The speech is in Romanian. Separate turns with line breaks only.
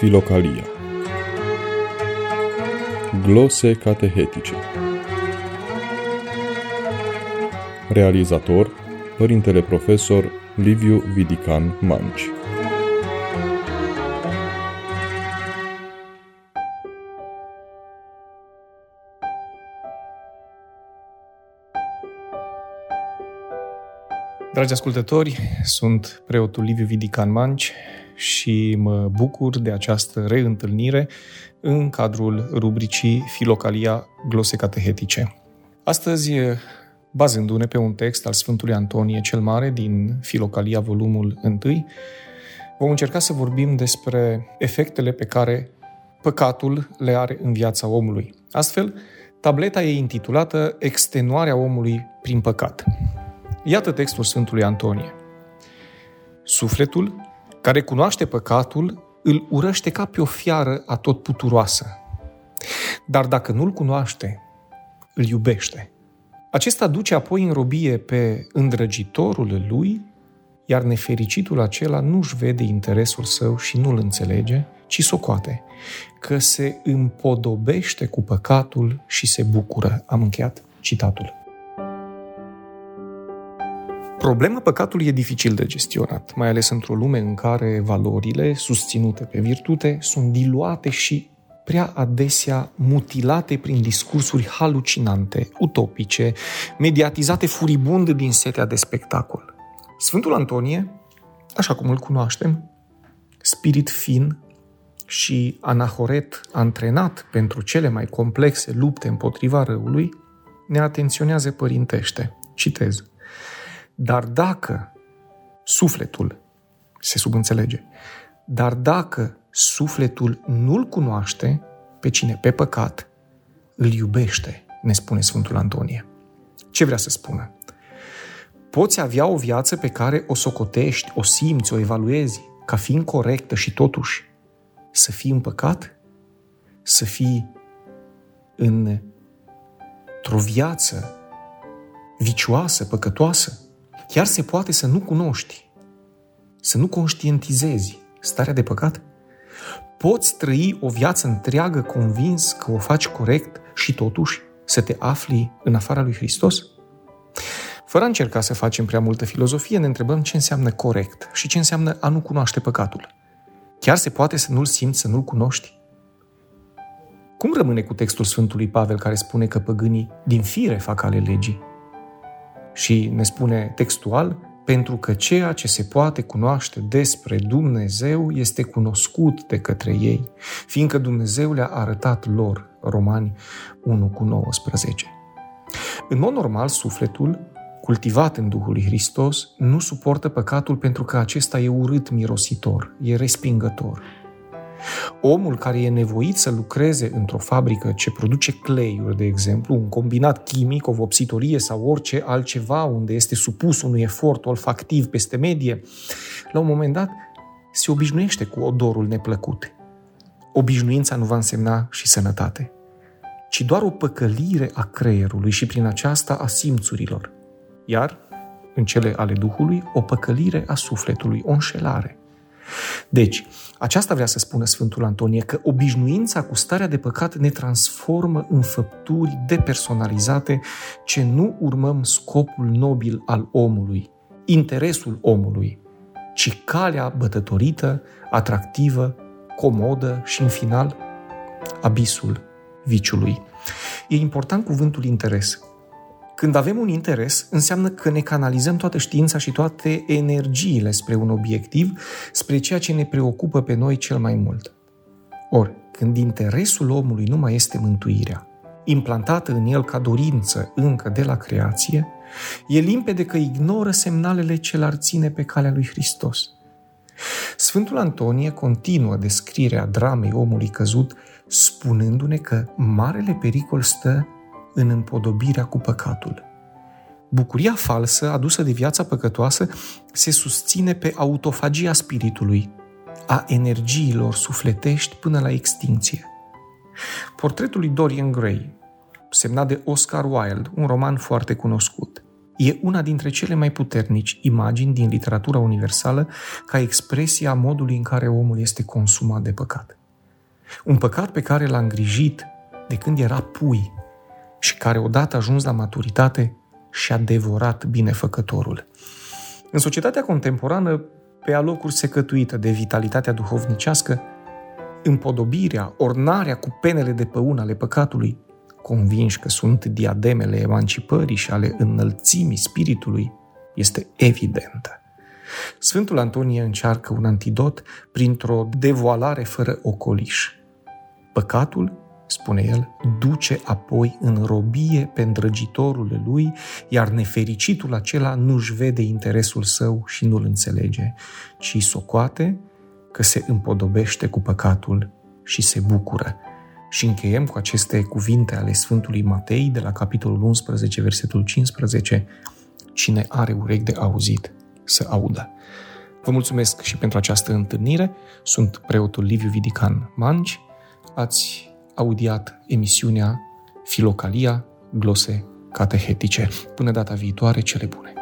Filocalia Glose catehetice. Realizator Părintele Profesor Liviu Vidican Manci.
Dragi ascultători, sunt preotul Liviu Vidican Manci și mă bucur de această reîntâlnire în cadrul rubricii Filocalia Glose Catehetice. Astăzi, bazându-ne pe un text al Sfântului Antonie cel Mare din Filocalia, volumul 1, vom încerca să vorbim despre efectele pe care păcatul le are în viața omului. Astfel, tableta e intitulată Extenuarea omului prin păcat. Iată textul Sfântului Antonie. Sufletul, care cunoaște păcatul, îl urăște ca pe o fiară atotputuroasă. Dar dacă nu-l cunoaște, îl iubește. Acesta duce apoi în robie pe îndrăgitorul lui, iar nefericitul acela nu-și vede interesul său și nu-l înțelege, ci socoate, că se împodobește cu păcatul și se bucură. Am încheiat citatul. Problema păcatului e dificil de gestionat, mai ales într-o lume în care valorile susținute pe virtute sunt diluate și prea adesea mutilate prin discursuri halucinante, utopice, mediatizate furibund din setea de spectacol. Sfântul Antonie, așa cum îl cunoaștem, spirit fin și anahoret antrenat pentru cele mai complexe lupte împotriva răului, ne atenționează părintește. Citez. Dar dacă sufletul, se subînțelege, dar dacă sufletul nu-l cunoaște pe cine pe păcat, îl iubește, ne spune Sfântul Antonie. Ce vrea să spună? Poți avea o viață pe care o socotești, o simți, o evaluezi ca fiind corectă și totuși să fii în păcat? Să fii într-o viață vicioasă, păcătoasă? Chiar se poate să nu cunoști, să nu conștientizezi starea de păcat? Poți trăi o viață întreagă convins că o faci corect și totuși să te afli în afara lui Hristos? Fără a încerca să facem prea multă filozofie, ne întrebăm ce înseamnă corect și ce înseamnă a nu cunoaște păcatul. Chiar se poate să nu-l simți, să nu-l cunoști? Cum rămâne cu textul Sfântului Pavel care spune că păgânii din fire fac ale legii? Și ne spune textual, pentru că ceea ce se poate cunoaște despre Dumnezeu este cunoscut de către ei, fiindcă Dumnezeu le-a arătat lor, Romani 1 cu 19. În mod normal, sufletul, cultivat în Duhul lui Hristos, nu suportă păcatul pentru că acesta e urât mirositor, e respingător. Omul care e nevoit să lucreze într-o fabrică ce produce cleiuri, de exemplu, un combinat chimic, o vopsitorie sau orice altceva unde este supus unui efort olfactiv peste medie, la un moment dat se obișnuiește cu odorul neplăcut. Obișnuința nu va însemna și sănătate, ci doar o păcălire a creierului și prin aceasta a simțurilor. Iar, în cele ale Duhului, o păcălire a sufletului, o înșelare. Deci, aceasta vrea să spună Sfântul Antonie, că obișnuința cu starea de păcat ne transformă în făpturi depersonalizate ce nu urmăm scopul nobil al omului, interesul omului, ci calea bătătorită, atractivă, comodă și, în final, abisul viciului. E important cuvântul interes. Când avem un interes, înseamnă că ne canalizăm toată știința și toate energiile spre un obiectiv, spre ceea ce ne preocupă pe noi cel mai mult. Ori, când interesul omului nu mai este mântuirea, implantată în el ca dorință încă de la creație, e limpede că ignoră semnalele ce l-ar ține pe calea lui Hristos. Sfântul Antonie continuă descrierea dramei omului căzut, spunându-ne că marele pericol stă în împodobirea cu păcatul. Bucuria falsă adusă de viața păcătoasă se susține pe autofagia spiritului, a energiilor sufletești până la extinție. Portretul lui Dorian Gray, semnat de Oscar Wilde, un roman foarte cunoscut, e una dintre cele mai puternici imagini din literatura universală ca expresia modului în care omul este consumat de păcat. Un păcat pe care l-a îngrijit de când era pui și care odată ajuns la maturitate și-a devorat binefăcătorul. În societatea contemporană, pe alocuri secătuită de vitalitatea duhovnicească, împodobirea, ornarea cu penele de păun ale păcatului, convinși că sunt diademele emancipării și ale înălțimii spiritului, este evidentă. Sfântul Antonie încearcă un antidot printr-o devoalare fără ocoliș. Păcatul, spune el, duce apoi în robie pe îndrăgitorul lui, iar nefericitul acela nu-și vede interesul său și nu-l înțelege, ci socoate că se împodobește cu păcatul și se bucură. Și încheiem cu aceste cuvinte ale Sfântului Matei de la capitolul 11, versetul 15. Cine are urechi de auzit, să audă. Vă mulțumesc și pentru această întâlnire. Sunt preotul Liviu Vidican Mangi. Ați audiat emisiunea Filocalia, glose catehetice. Până data viitoare, cele bune!